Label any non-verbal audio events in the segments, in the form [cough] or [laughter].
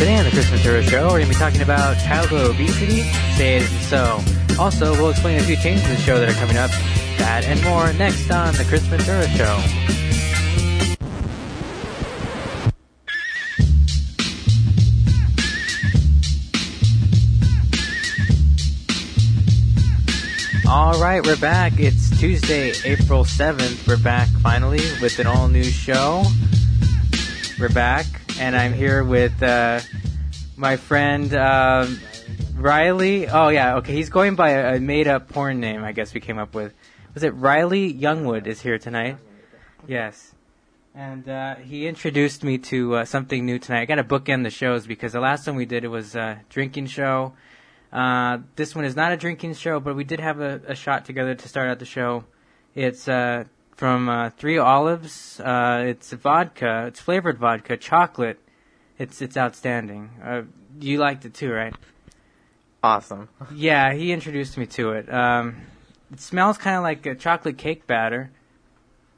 Today on the Chris Ventura Show, we're going to be talking about childhood obesity. Say it isn't so. Also, we'll explain a few changes in the show that are coming up. That and more next on the Chris Ventura Show. All right, we're back. It's Tuesday, April 7th. We're back finally with an all new show. We're back, and I'm here with uh, my friend um Riley. Oh, yeah, okay. He's going by a, a made up porn name, I guess we came up with. Was it Riley Youngwood is here tonight? Yes. And uh, he introduced me to uh, something new tonight. I got to bookend the shows because the last one we did it was a drinking show. Uh, this one is not a drinking show, but we did have a, a shot together to start out the show. It's uh, from uh, Three Olives. Uh, it's vodka. It's flavored vodka, chocolate. It's it's outstanding. Uh, you liked it too, right? Awesome. Yeah, he introduced me to it. Um, it smells kind of like a chocolate cake batter.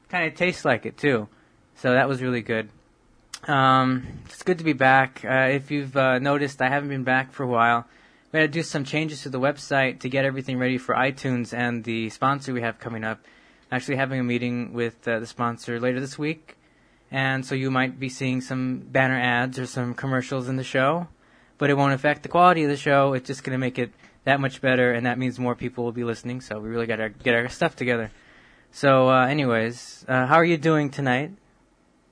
Kind of tastes like it too. So that was really good. Um, it's good to be back. Uh, if you've uh, noticed, I haven't been back for a while. We had to do some changes to the website to get everything ready for iTunes and the sponsor we have coming up. Actually, having a meeting with uh, the sponsor later this week, and so you might be seeing some banner ads or some commercials in the show, but it won't affect the quality of the show. It's just going to make it that much better, and that means more people will be listening. So we really got to get our stuff together. So, uh, anyways, uh, how are you doing tonight?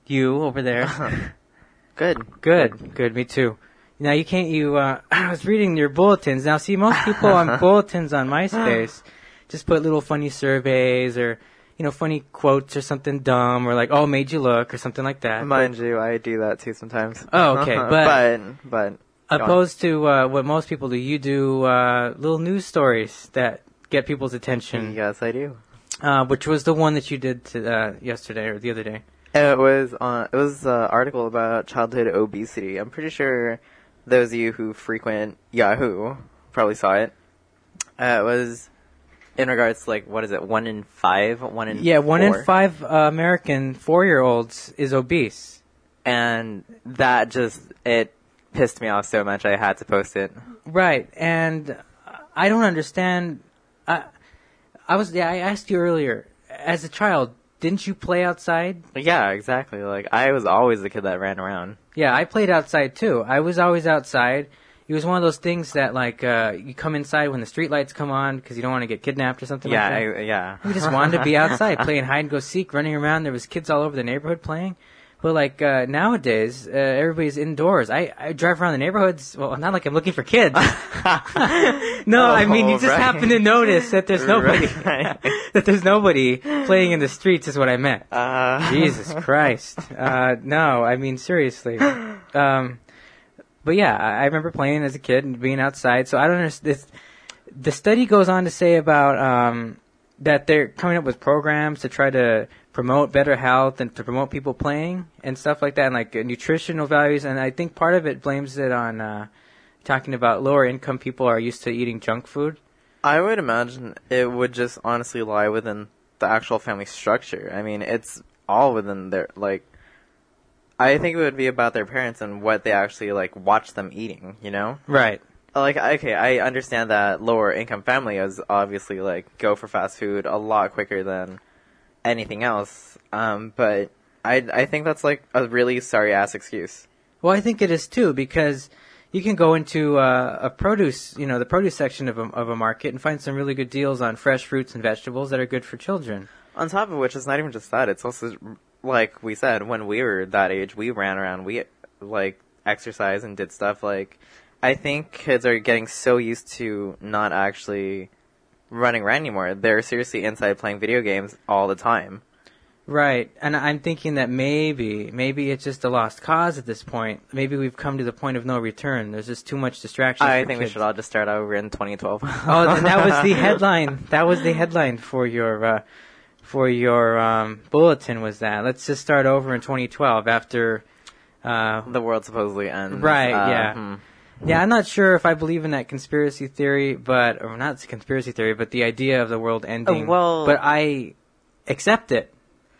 You over there? [laughs] Good. Good, good. Me too. Now you can't. You. Uh, [clears throat] I was reading your bulletins. Now, see, most people on [laughs] bulletins on MySpace just put little funny surveys or you know funny quotes or something dumb or like "oh made you look" or something like that. Mind you, I do that too sometimes. Oh, okay, [laughs] but- but but But on. opposed to uh, what most people do, you do uh, little news stories that get people's attention. yes, I do. Uh, which was the one that you did to, uh, yesterday or the other day. It was uh, it was an article about childhood obesity. I'm pretty sure those of you who frequent Yahoo probably saw it. Uh, it was in regards to like what is it? One in five, one in Yeah, one four? in five uh, American four-year-olds is obese. and that just it pissed me off so much I had to post it. Right, and I don't understand. I, I was yeah. I asked you earlier. As a child, didn't you play outside? Yeah, exactly. Like I was always the kid that ran around. Yeah, I played outside too. I was always outside. It was one of those things that like uh, you come inside when the street lights come on because you don't want to get kidnapped or something Yeah, like that. I, yeah. We just wanted to be [laughs] outside playing hide and go seek, running around. There was kids all over the neighborhood playing. But like uh, nowadays, uh, everybody's indoors. I, I drive around the neighborhoods. Well, not like I'm looking for kids. [laughs] no, I mean you Oh, just right. happen to notice that there's nobody. Right. [laughs] that there's nobody playing in the streets is what I meant. Uh, Jesus Christ. Uh, no, I mean seriously. Um, but yeah, I remember playing as a kid and being outside. So I don't understand. This, the study goes on to say about um, that they're coming up with programs to try to promote better health and to promote people playing and stuff like that, and like uh, nutritional values. And I think part of it blames it on uh, talking about lower income people are used to eating junk food. I would imagine it would just honestly lie within the actual family structure. I mean, it's all within their like. I think it would be about their parents and what they actually like watch them eating. You know, Right. like okay, I understand that lower income family is obviously like go for fast food a lot quicker than anything else. Um, but I I think that's like a really sorry ass excuse. Well, I think it is too because you can go into uh, a produce, you know, the produce section of a, of a market and find some really good deals on fresh fruits and vegetables that are good for children. On top of which, it's not even just that. It's also like we said when we were that age, we ran around, we like exercised and did stuff. Like I think kids are getting so used to not actually running around anymore. They're seriously inside playing video games all the time. Right, and I'm thinking that maybe, maybe it's just a lost cause at this point. Maybe we've come to the point of no return. There's just too much distraction. I think we should all just start over in 2012. Oh, and that was the [laughs] headline. That was the headline for your uh, for your um, bulletin. Was that? Let's just start over in 2012 after. Uh, the world supposedly ends. Right, Uh, yeah. hmm. yeah, I'm not sure if I believe in that conspiracy theory, but or not conspiracy theory, but the idea of the world ending. well- but I accept it.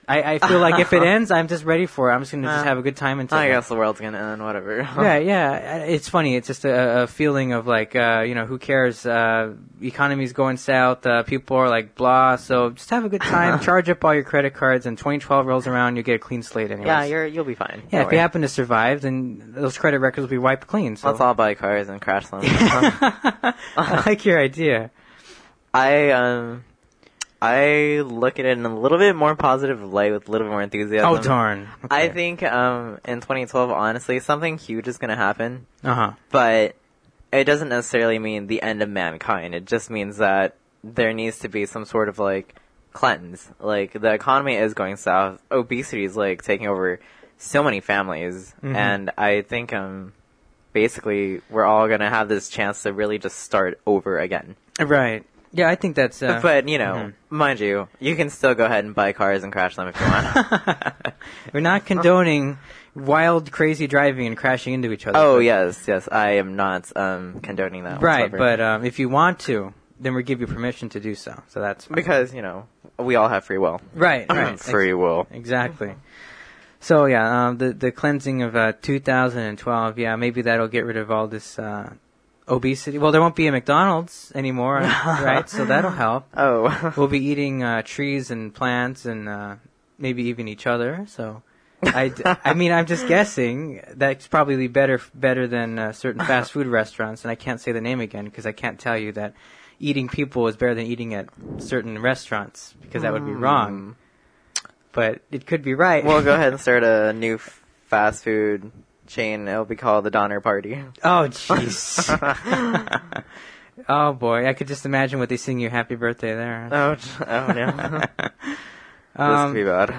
I, I feel like if it [laughs] ends, I'm just ready for it. I'm just gonna just Uh, have a good time until. I guess the world's gonna end. Whatever. [laughs] Yeah, yeah. It's funny. It's just a, a feeling of like, uh, you know, who cares? Uh, economy's going south. Uh, people are like blah. So just have a good time. [laughs] charge up all your credit cards, and 2012 rolls around, you get a clean slate. Anyways. Yeah, you're you'll be fine. Yeah, Don't if you happen to survive, then those credit records will be wiped clean. So Let's all buy cars and crash them. I like your idea. I um, I look at it in a little bit more positive light with a little bit more enthusiasm. Oh darn! I think um in 2012, honestly, something huge is gonna happen, Uh huh. but it doesn't necessarily mean the end of mankind. It just means that there needs to be some sort of like cleanse. Like the economy is going south. Obesity is like taking over so many families, Mhm. and I think um basically we're all gonna have this chance to really just start over again. Right. Yeah, I think that's. Uh, but you know, mhm. mind you, you can still go ahead and buy cars and crash them if you want. [laughs] we're not condoning wild, crazy driving and crashing into each other. oh yes, yes, I am not um condoning that. Right, whatsoever. but um, if you want to, then we give you permission to do so. So that's fine. because you know we all have free will. right, [clears throat] right, free will. exactly. So yeah, um, the the cleansing of uh, 2012. Yeah, maybe that'll get rid of all this uh, obesity. Well, there won't be a McDonald's anymore, [laughs] right? So that'll help. Oh, [laughs] We'll be eating uh, trees and plants and uh, maybe even each other. So. I, d- I mean, I'm just guessing that's probably better better than uh, certain fast food [laughs] restaurants, and I can't say the name again because I can't tell you that eating people is better than eating at certain restaurants because that would be wrong. But it could be right. We'll go ahead and start a new f- fast food chain. It'll be called the Donner Party. oh, jeez. [laughs] oh boy, I could just imagine what they sing you "Happy Birthday" there. Oh, oh no, [laughs] this Um, could be bad.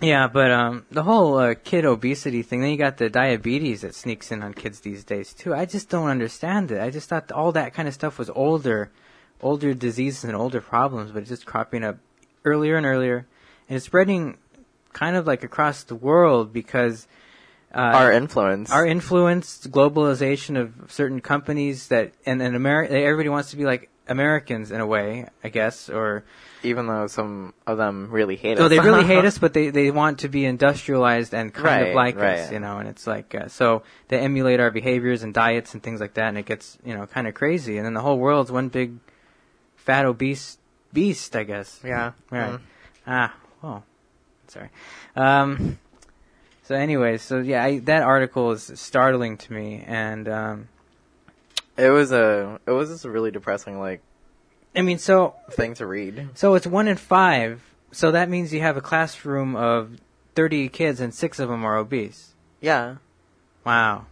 Yeah, but um, the whole uh, kid obesity thing. Then you got the diabetes that sneaks in on kids these days too. I just don't understand it. I just thought all that kind of stuff was older, older diseases and older problems, but it's just cropping up earlier and earlier, and it's spreading kind of like across the world because uh, Our influence. our influence, globalization of certain companies that, and and Ameri- everybody wants to be like Americans in a way, I guess, or even though some of them really hate us. Oh, they really [laughs] hate us, but they, they want to be industrialized and kind Right, of like us, you know. And it's like uh, so they emulate our behaviors and diets and things like that, and it gets you know kind of crazy. And then the whole world's one big fat obese beast, I guess. Yeah. Right. Mm. Ah, well, sorry. Um, so, anyways, so yeah, I, that article is startling to me, and um, It was a. It was just a really depressing like I mean, so thing to read. So it's one in five. So that means you have a classroom of 30 kids and six of them are obese. Yeah. Wow.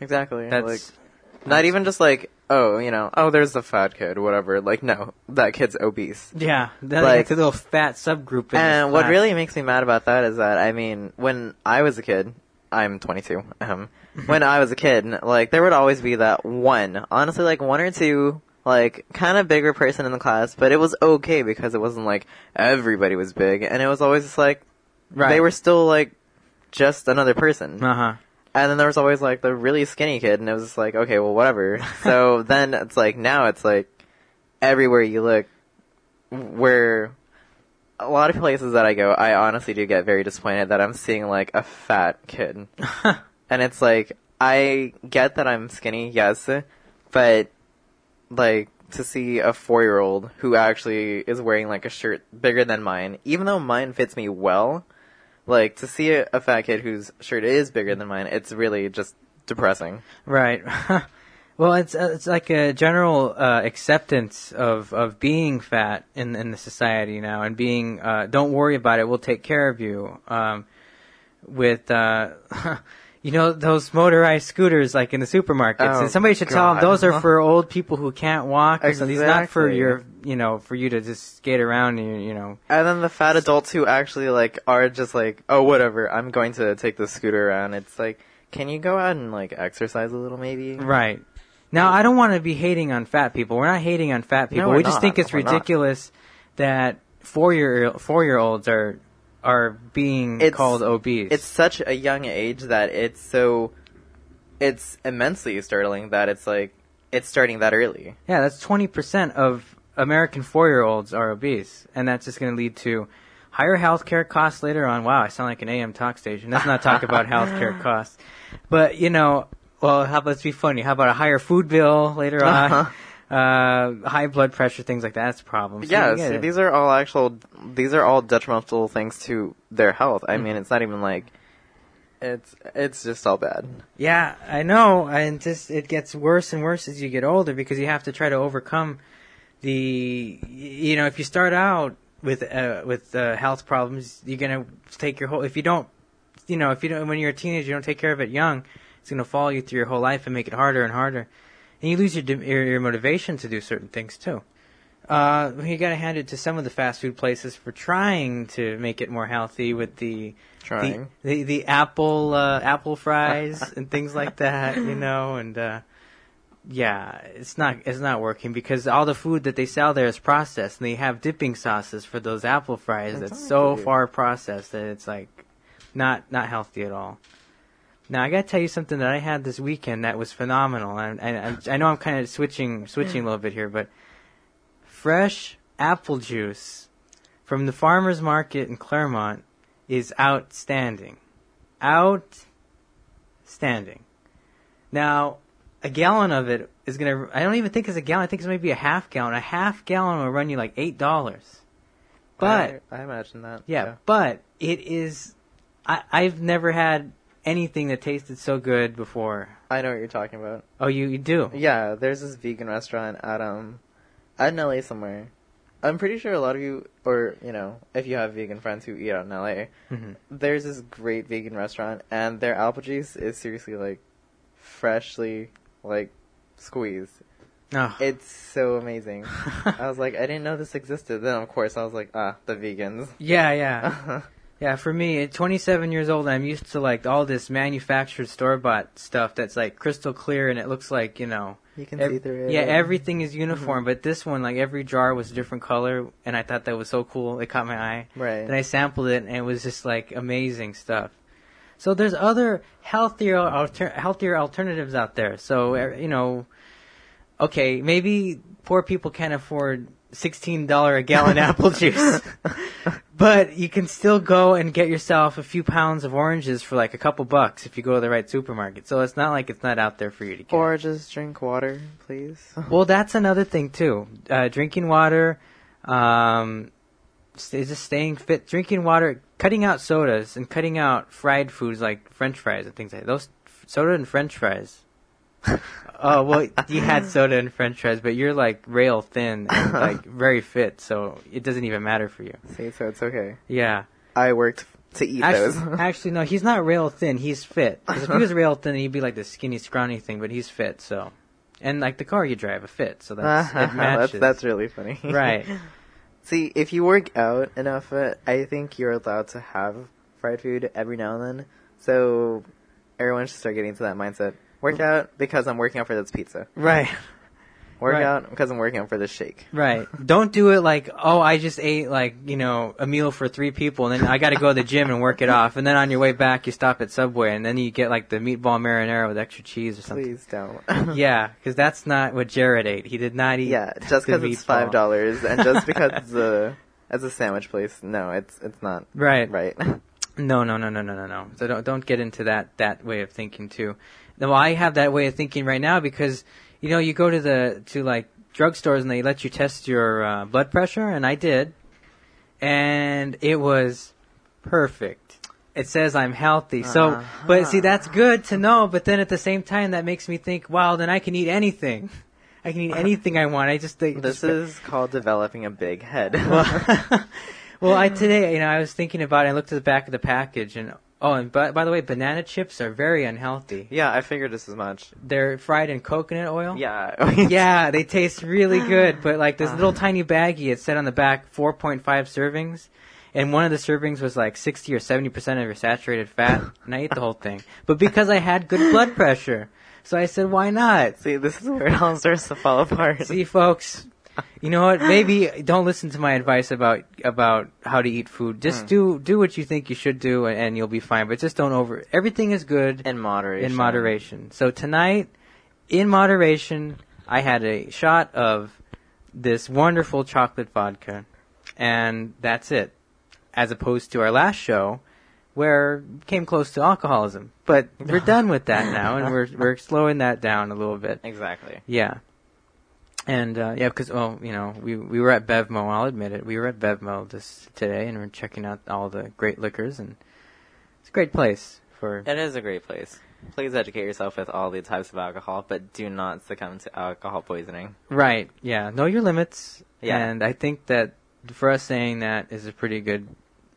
Exactly. That's like not even just like oh you know oh there's the fat kid whatever like no that kid's obese. yeah. That, like- it's a little fat subgroup. And what really makes me mad about that is that I mean, when I was a kid, I'm 22. Um, [laughs] when I was a kid, like there would always be that one, honestly, like one or two, like kind of bigger person in the class, but it was okay because it wasn't like everybody was big, and it was always just like right. they were still like just another person. Uh huh. And then there was always like the really skinny kid, and it was like, okay, well, whatever. [laughs] so then it's like now it's like everywhere you look, where a lot of places that I go, I honestly do get very disappointed that I'm seeing like a fat kid, [laughs] and it's like I get that I'm skinny, yes, but like to see a four year old who actually is wearing like a shirt bigger than mine, even though mine fits me well, like to see a, a fat kid whose shirt is bigger than mine, it's really just depressing. Right. [laughs] well, it's uh, it's like a general uh, acceptance of, of being fat in in the society now, and being uh, don't worry about it, we'll take care of you. Um, with uh, [laughs] you know those motorized scooters like in the supermarkets, Oh, and somebody should tell them those are for uh-huh. old people who can't walk. So these not for your you know for you to just skate around and you, know. And then the fat adults who actually like are just like, oh whatever, I'm going to take the scooter around. It's like, can you go out and like exercise a little maybe? Right. Now, I don't want to be hating on fat people. We're not hating on fat people. we're we just not. think it's We're not. ridiculous that four year four year olds are are being It's- called obese. It's such a young age that it's so, it's immensely startling that it's like it's starting that early. yeah, that's twenty percent of American four year olds are obese, and that's just going to lead to higher healthcare costs later on. Wow, I sound like an AM talk station. Let's not talk about [laughs] healthcare costs. But you know, well, how let's be funny. How about a higher food bill later on? Uh-huh. Uh, high blood pressure, things like that. That's a problem. So Yeah, see, it. these are all actual. These are all detrimental things to their health. I mean, it's not even like. It's it's just all bad. Yeah, I know, and just it gets worse and worse as you get older because you have to try to overcome the. You know, if you start out with uh, with uh, health problems, you're gonna take your whole. If you don't, you know, if you don't, when you're a teenager, you don't take care of it young, it's gonna follow you through your whole life and make it harder and harder, and you lose your your, your motivation to do certain things too. Uh, you gotta hand it to some of the fast food places for trying to make it more healthy with the Trying. the the, the apple uh, apple fries and things like that, you [laughs] know, and uh, yeah, it's not it's not working because all the food that they sell there is processed, and they have dipping sauces for those apple fries that's so far processed that it's like not not healthy at all. Now I gotta tell you something that I had this weekend that was phenomenal, and, and I know I'm kind of switching switching a little bit here, but fresh apple juice from the farmers market in Claremont is outstanding. Outstanding. Now, a gallon of it is gonna. I don't even think it's a gallon. I think it's maybe a half gallon. A half gallon will run you like eight dollars. But I, I imagine that. yeah, but it is. I I've never had anything that tasted so good before. I know what you're talking about. Oh, you you do? Yeah, there's this vegan restaurant at um, out in LA somewhere. I'm pretty sure a lot of you, or you know, if you have vegan friends who eat out in LA, hmm there's this great vegan restaurant, and their apple juice is seriously like freshly like squeezed. Oh. It's so amazing. [laughs] I was like, I didn't know this existed. Then of course I was like, ah, the vegans. yeah, yeah. [laughs] Yeah, for me, at 27 years old, I'm used to like all this manufactured store bought stuff that's like crystal clear and it looks like you know, you can ev- see through it. yeah, everything is uniform. But this one, like every jar was a different color, and I thought that was so cool. It caught my eye. Right. Then I sampled it, and it was just like amazing stuff. So there's other healthier alter- healthier alternatives out there. So uh, you know, okay, maybe poor people can't afford sixteen dollar a gallon [laughs] apple juice, [laughs] but you can still go and get yourself a few pounds of oranges for like a couple bucks if you go to the right supermarket. So it's not like it's not out there for you to get. Or just drink water, please. [laughs] Well, that's another thing too. Uh, drinking water, um, st- just staying fit. Drinking water, cutting out sodas, and cutting out fried foods like French fries and things like that. those. Soda and French fries. [laughs] oh well, you had soda and French fries, but you're like rail thin and [laughs] like very fit, so it doesn't even matter for you. See, so it's okay. Yeah. I worked to eat Actually, those. [laughs] actually, no, he's not rail thin. He's fit. 'Cause if he was rail thin, he'd be like the skinny, scrawny thing. But he's fit, so. And like the car you drive, a fit, so that's it that's, matches. that's really funny. right. See, if you work out enough, uh, I think you're allowed to have fried food every now and then. So everyone should start getting to that mindset. Work out because I'm working out for this pizza. Right. Work Right. out because I'm working out for this shake. Right. Don't do it like, oh, I just ate like, you know, a meal for three people and then I gotta go to the gym and work it off. And then on your way back you stop at Subway and then you get like the meatball marinara with extra cheese or something. Please don't. [laughs] Yeah, because that's not what Jared ate. He did not eat. yeah, just the because it's meatball. five dollars and just because [laughs] it's a it's a sandwich place. No, it's it's not Right. right. [laughs] No, no, no, no, no, no, no. So don't don't get into that that way of thinking too. Now I have that way of thinking right now because you know you go to the to like drugstores and they let you test your uh, blood pressure and I did, and it was perfect. It says I'm healthy. So, but see that's good to know. But then at the same time that makes me think, wow, then I can eat anything. I can eat anything I want. I just think This is called developing a big head. well, [laughs] [laughs] well, I today, you know, I was thinking about it. I looked at the back of the package, and oh, and by, by the way, banana chips are very unhealthy. yeah, I figured this as much. They're fried in coconut oil. Yeah. [laughs] [laughs] yeah, they taste really good, but like this little ah. tiny baggie, it said on the back 4.5 servings, and one of the servings was like 60 or 70 percent of your saturated fat, and I ate the whole [laughs] thing. But because I had good blood pressure, so I said, why not? See, this is where it all starts to fall apart. See, folks, you know what? Maybe don't listen to my advice about about how to eat food. Just hmm. do do what you think you should do, and, and you'll be fine. But just don't over. Everything is good in moderation. in moderation. So tonight, in moderation, I had a shot of this wonderful chocolate vodka, and that's it. as opposed to our last show, where came close to alcoholism. But we're [laughs] done with that now, and we're we're slowing that down a little bit. Exactly. Yeah. And uh, yeah, because well, you know, we we were at BevMo. I'll admit it. We were at BevMo this today, and we're checking out all the great liquors, and it's a great place for. It is a great place. Please educate yourself with all the types of alcohol, but do not succumb to alcohol poisoning. Right. Yeah. Know your limits. Yeah. And I think that for us saying that is a pretty good,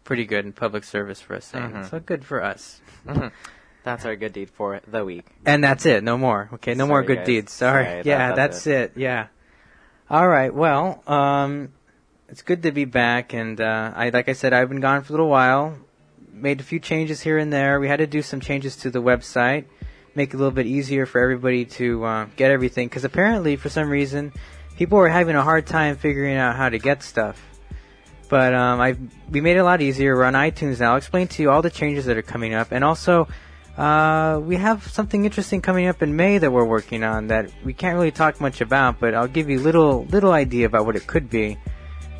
pretty good public service for us saying. Mhm. So good for us. That's our good deed for the week. And that's it. No more. Okay. No more good guys. deeds. Sorry. Sorry, that- yeah. that's that's it. Yeah. All right. Well, um, it's good to be back, and uh, I like I said, I've been gone for a little while. Made a few changes here and there. We had to do some changes to the website, make it a little bit easier for everybody to uh, get everything. Because apparently, for some reason, people were having a hard time figuring out how to get stuff. But um, I we made it a lot easier. We're on iTunes now. I'll explain to you all the changes that are coming up, and also uh, we have something interesting coming up in May that we're working on that we can't really talk much about, but I'll give you a little little idea about what it could be.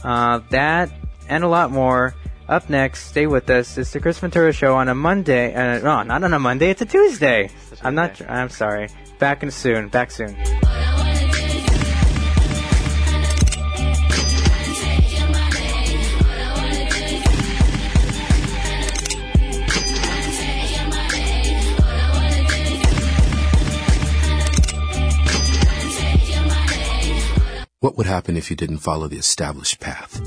Uh, that and a lot more up next. Stay with us. It's the Chris Ventura Show on a Monday. Uh, no, not on a Monday. It's a Tuesday. It's a I'm not. I'm sorry. Back in soon. Back soon. What would happen if you didn't follow the established path?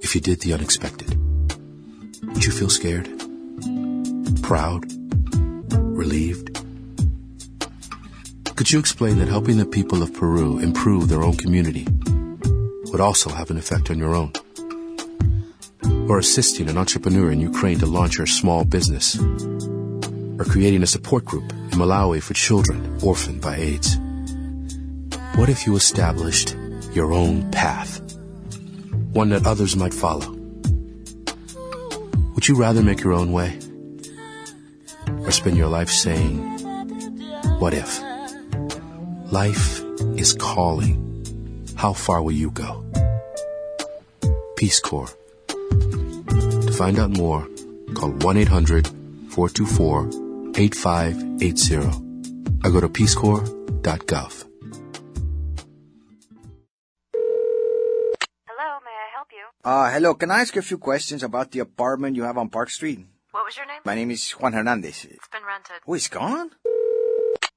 If you did the unexpected? Would you feel scared? Proud? Relieved? Could you explain that helping the people of Peru improve their own community would also have an effect on your own? Or assisting an entrepreneur in Ukraine to launch her small business? Or creating a support group in Malawi for children orphaned by AIDS? What if you established your own path? One that others might follow? Would you rather make your own way? Or spend your life saying, what if? Life is calling. How far will you go? Peace Corps. To find out more, call 1-800-424-8580 or go to peacecorps.gov. Uh, hello. Can I ask you a few questions about the apartment you have on Park Street? What was your name? My name is Juan Hernandez. It's been rented. Oh, he's gone?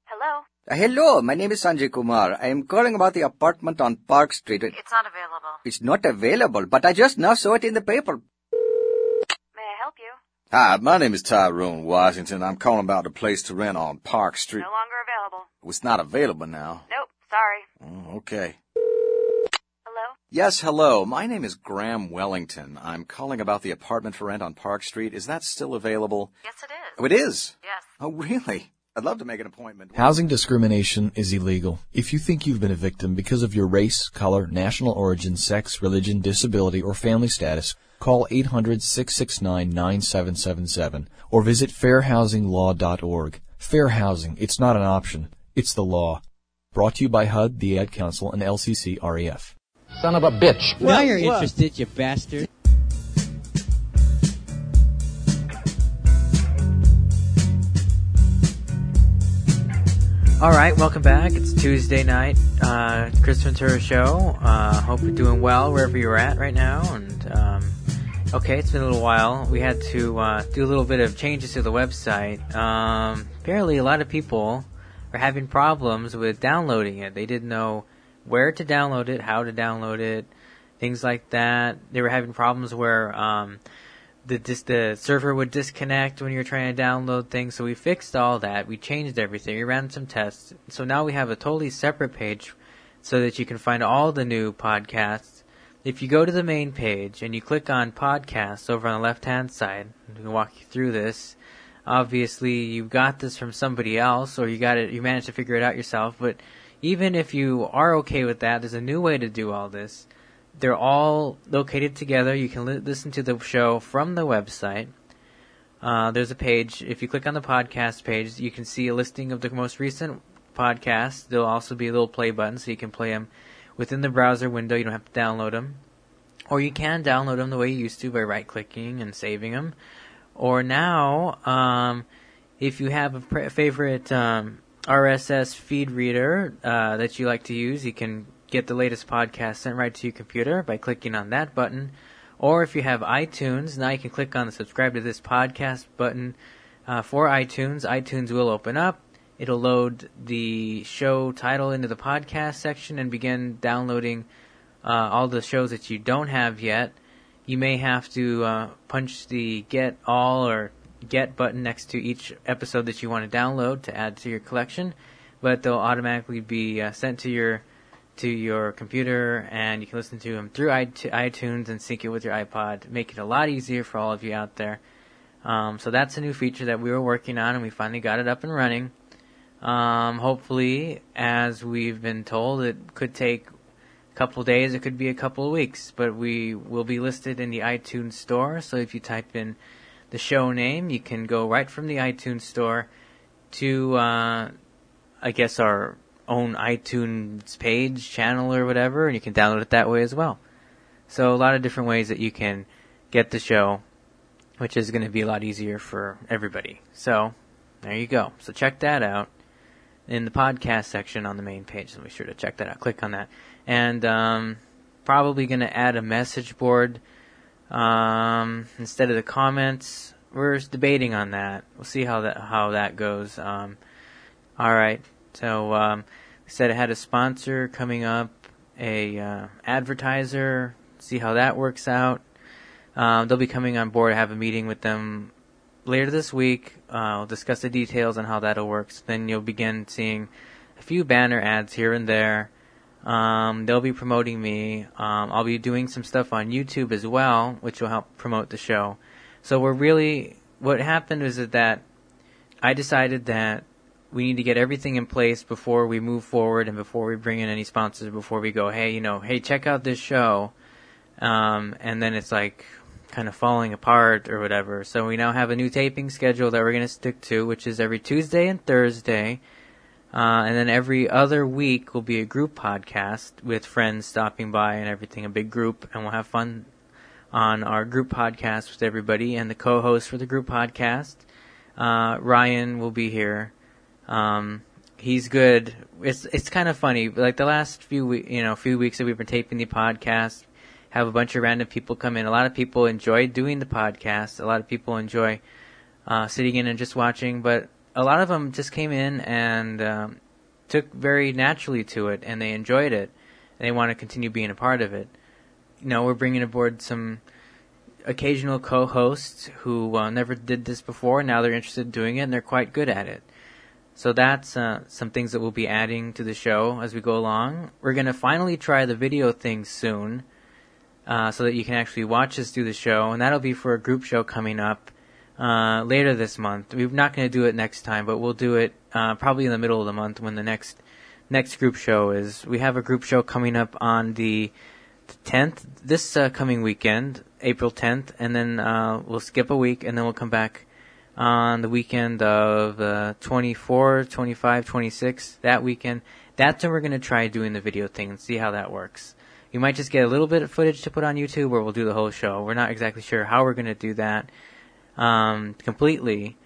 Hello? Uh, hello, my name is Sanjay Kumar. I am calling about the apartment on Park Street. It's not available. It's not available, but I just now saw it in the paper. May I help you? Hi, my name is Tyrone Washington. I'm calling about the place to rent on Park Street. No longer available. It's not available now. Nope, sorry. Oh, okay. Hello? Yes, hello. My name is Graham Wellington. I'm calling about the apartment for rent on Park Street. Is that still available? Yes, it is. Oh, it is? Yes. Oh, really? I'd love to make an appointment. Housing discrimination is illegal. If you think you've been a victim because of your race, color, national origin, sex, religion, disability, or family status, call 800-669-9777 or visit fairhousinglaw.org. Fair housing, it's not an option, it's the law. Brought to you by HUD, the Ad Council, and LCC REF. Son of a bitch. now you're interested, you bastard. All right, welcome back. It's Tuesday night, uh, Chris Ventura show. Uh, hope you're doing well wherever you're at right now. And um, okay, it's been a little while. We had to uh, do a little bit of changes to the website. Um, apparently, a lot of people are having problems with downloading it. They didn't know where to download it, how to download it, things like that. They were having problems where um, the dis- the server would disconnect when you're trying to download things. So we fixed all that. We changed everything. We ran some tests. So now we have a totally separate page so that you can find all the new podcasts. If you go to the main page and you click on podcasts over on the left hand side, we can walk you through this. Obviously, you got this from somebody else, or you got it. You managed to figure it out yourself. But even if you are okay with that, there's a new way to do all this. They're all located together. You can li- listen to the show from the website. Uh, there's a page. If you click on the podcast page, you can see a listing of the most recent podcasts. There'll also be a little play button so you can play them within the browser window. You don't have to download them. or you can download them the way you used to by right clicking and saving them. Or now, um, if you have a favorite um, RSS feed reader uh, that you like to use, you can get the latest podcast sent right to your computer by clicking on that button. Or if you have iTunes, now you can click on the subscribe to this podcast button uh, for iTunes. iTunes will open up. It'll load the show title into the podcast section and begin downloading uh, all the shows that you don't have yet. You may have to uh, punch the get all or get button next to each episode that you want to download to add to your collection, but they'll automatically be uh, sent to your to your computer and you can listen to them through iTunes and sync it with your iPod, make it a lot easier for all of you out there. Um, so that's a new feature that we were working on and we finally got it up and running. Um, hopefully, as we've been told, it could take a couple days, it could be a couple of weeks, but we will be listed in the iTunes store. So if you type in the show name, you can go right from the iTunes store to, uh, I guess, our own iTunes page, channel, or whatever, and you can download it that way as well. So a lot of different ways that you can get the show, which is going to be a lot easier for everybody. So there you go. So check that out in the podcast section on the main page. So be sure to check that out. Click on that, and um, probably going to add a message board um, instead of the comments. We're debating on that. We'll see how that how that goes. Um, all right. So um, said it had a sponsor coming up, a uh, advertiser. See how that works out. Um, they'll be coming on board. I have a meeting with them later this week. Uh, we'll discuss the details on how that'll work. Then you'll begin seeing a few banner ads here and there. Um, they'll be promoting me. Um, I'll be doing some stuff on YouTube as well, which will help promote the show. So we're really what happened is that I decided that we need to get everything in place before we move forward and before we bring in any sponsors. Before we go, hey, you know, hey, check out this show, um, and then it's like kind of falling apart or whatever. So we now have a new taping schedule that we're going to stick to, which is every Tuesday and Thursday. Uh, and then every other week will be a group podcast with friends stopping by and everything, a big group, and we'll have fun on our group podcast with everybody. And the co-host for the group podcast, uh, Ryan, will be here. Um, he's good. It's it's kind of funny. Like the last few we- you know few weeks that we've been taping the podcast, have a bunch of random people come in. A lot of people enjoy doing the podcast. A lot of people enjoy uh, sitting in and just watching, but a lot of them just came in and um, took very naturally to it, and they enjoyed it. And they want to continue being a part of it. You know, we're bringing aboard some occasional co-hosts who uh, never did this before. Now they're interested in doing it, and they're quite good at it. So that's uh, some things that we'll be adding to the show as we go along. We're going to finally try the video thing soon, uh, so that you can actually watch us do the show, and that'll be for a group show coming up uh, later this month. We're not going to do it next time, but we'll do it uh, probably in the middle of the month when the next next group show is. We have a group show coming up on the 10th, this uh, coming weekend, April 10th, and then uh, we'll skip a week, and then we'll come back on the weekend of uh, 24, 25, 26, that weekend. That's when we're going to try doing the video thing and see how that works. You might just get a little bit of footage to put on YouTube, or we'll do the whole show. We're not exactly sure how we're going to do that um, completely,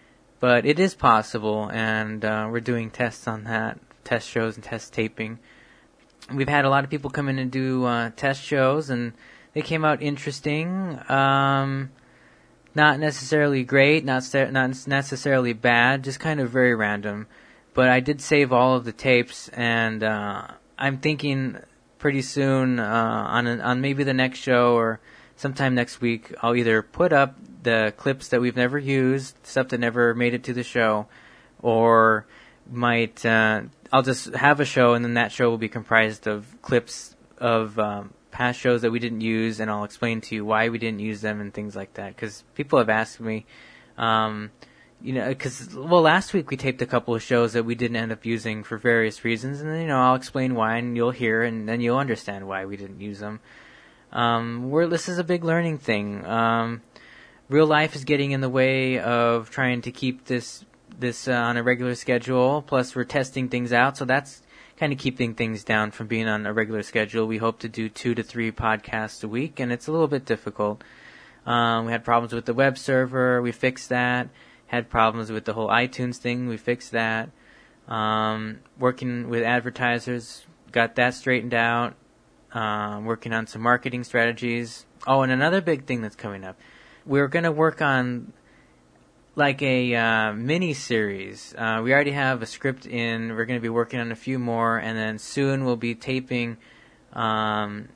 but it is possible, and uh, we're doing tests on that, test shows and test taping. We've had a lot of people come in and do uh, test shows, and they came out interesting. Um, not necessarily great, not st- not necessarily bad, just kind of very random. But I did save all of the tapes, and uh, I'm thinking pretty soon uh, on an, on maybe the next show or sometime next week, I'll either put up the clips that we've never used, stuff that never made it to the show, or might uh, I'll just have a show, and then that show will be comprised of clips of um, past shows that we didn't use, and I'll explain to you why we didn't use them and things like that. Because people have asked me, um, you know, because well, last week we taped a couple of shows that we didn't end up using for various reasons, and then you know I'll explain why, and you'll hear, and then you'll understand why we didn't use them. Um, this is a big learning thing. Um, real life is getting in the way of trying to keep this this uh, on a regular schedule. Plus, we're testing things out, so that's kind of keeping things down from being on a regular schedule. We hope to do two to three podcasts a week, and it's a little bit difficult. Um, we had problems with the web server. We fixed that. Had problems with the whole iTunes thing. We fixed that. Um, working with advertisers, got that straightened out. Um, working on some marketing strategies. Oh, and another big thing that's coming up. We're going to work on like a uh, mini series. Uh, we already have a script in. We're going to be working on a few more, and then soon we'll be taping um,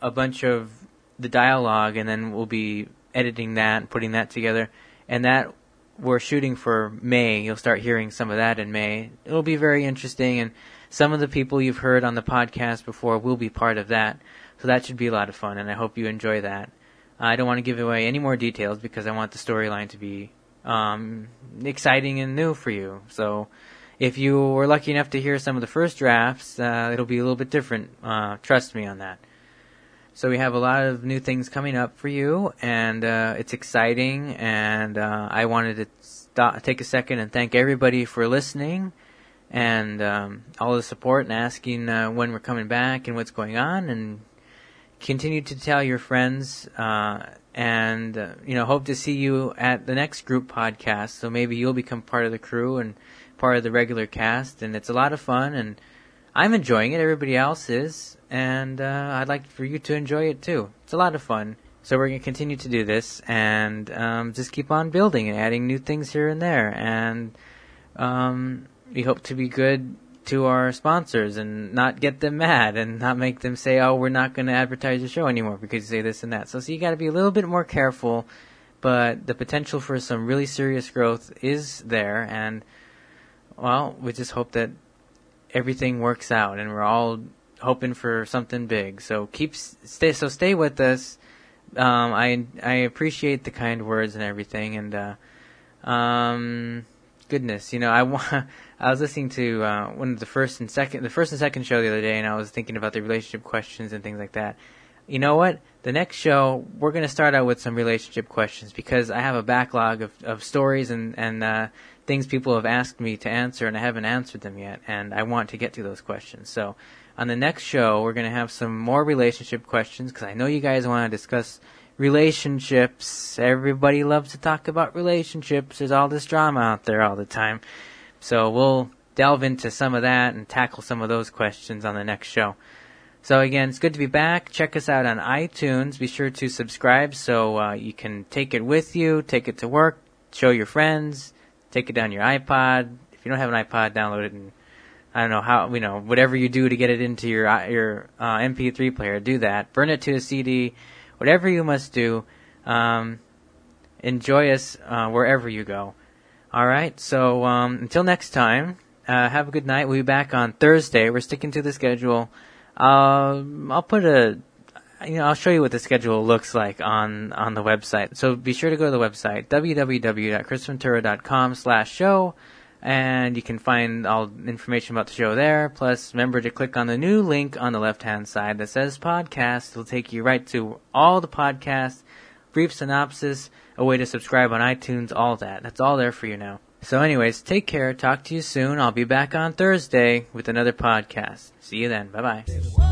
a bunch of the dialogue, and then we'll be editing that and putting that together. And that we're shooting for May. You'll start hearing some of that in May. It'll be very interesting, and some of the people you've heard on the podcast before will be part of that. So that should be a lot of fun, and I hope you enjoy that. I don't want to give away any more details because I want the storyline to be um, exciting and new for you. So if you were lucky enough to hear some of the first drafts, uh, it'll be a little bit different. Uh, trust me on that. So we have a lot of new things coming up for you, and uh, it's exciting. And uh, I wanted to stop, take a second and thank everybody for listening and um, all the support and asking uh, when we're coming back and what's going on, and continue to tell your friends. Uh, and uh, you know, hope to see you at the next group podcast. So maybe you'll become part of the crew and part of the regular cast, and it's a lot of fun and I'm enjoying it. Everybody else is, and uh, I'd like for you to enjoy it too. It's a lot of fun. So we're gonna continue to do this and um, just keep on building and adding new things here and there. And um, we hope to be good to our sponsors and not get them mad and not make them say, "Oh, we're not going to advertise your show anymore because you say this and that." So, so you got to be a little bit more careful. But the potential for some really serious growth is there, and well, we just hope that everything works out, and we're all hoping for something big. So keep stay so stay with us. Um, I I appreciate the kind words and everything, and uh, um, goodness, you know, I [laughs] I was listening to uh, one of the first and second the first and second show the other day, and I was thinking about the relationship questions and things like that. You know what? The next show we're going to start out with some relationship questions because I have a backlog of, of stories and and uh, things people have asked me to answer, and I haven't answered them yet, and I want to get to those questions. So on the next show, we're going to have some more relationship questions because I know you guys want to discuss relationships. Everybody loves to talk about relationships. There's all this drama out there all the time. So we'll delve into some of that and tackle some of those questions on the next show. So again, it's good to be back. Check us out on iTunes. Be sure to subscribe so uh, you can take it with you, take it to work, show your friends, take it down your iPod. If you don't have an iPod, download it and I don't know how you know whatever you do to get it into your uh, your uh, MP3 player, do that. Burn it to a CD, whatever you must do. Um, enjoy us uh, wherever you go. All right. So um, until next time, uh, have a good night. We'll be back on Thursday. We're sticking to the schedule. Um, I'll put a you know, I'll show you what the schedule looks like on, on the website. So be sure to go to the website, www.chrisventura.com slash show, and you can find all information about the show there. Plus, remember to click on the new link on the left-hand side that says podcast. It'll take you right to all the podcasts, brief synopsis, a way to subscribe on iTunes, all that. That's all there for you now. So anyways, take care. Talk to you soon. I'll be back on Thursday with another podcast. See you then. Bye-bye.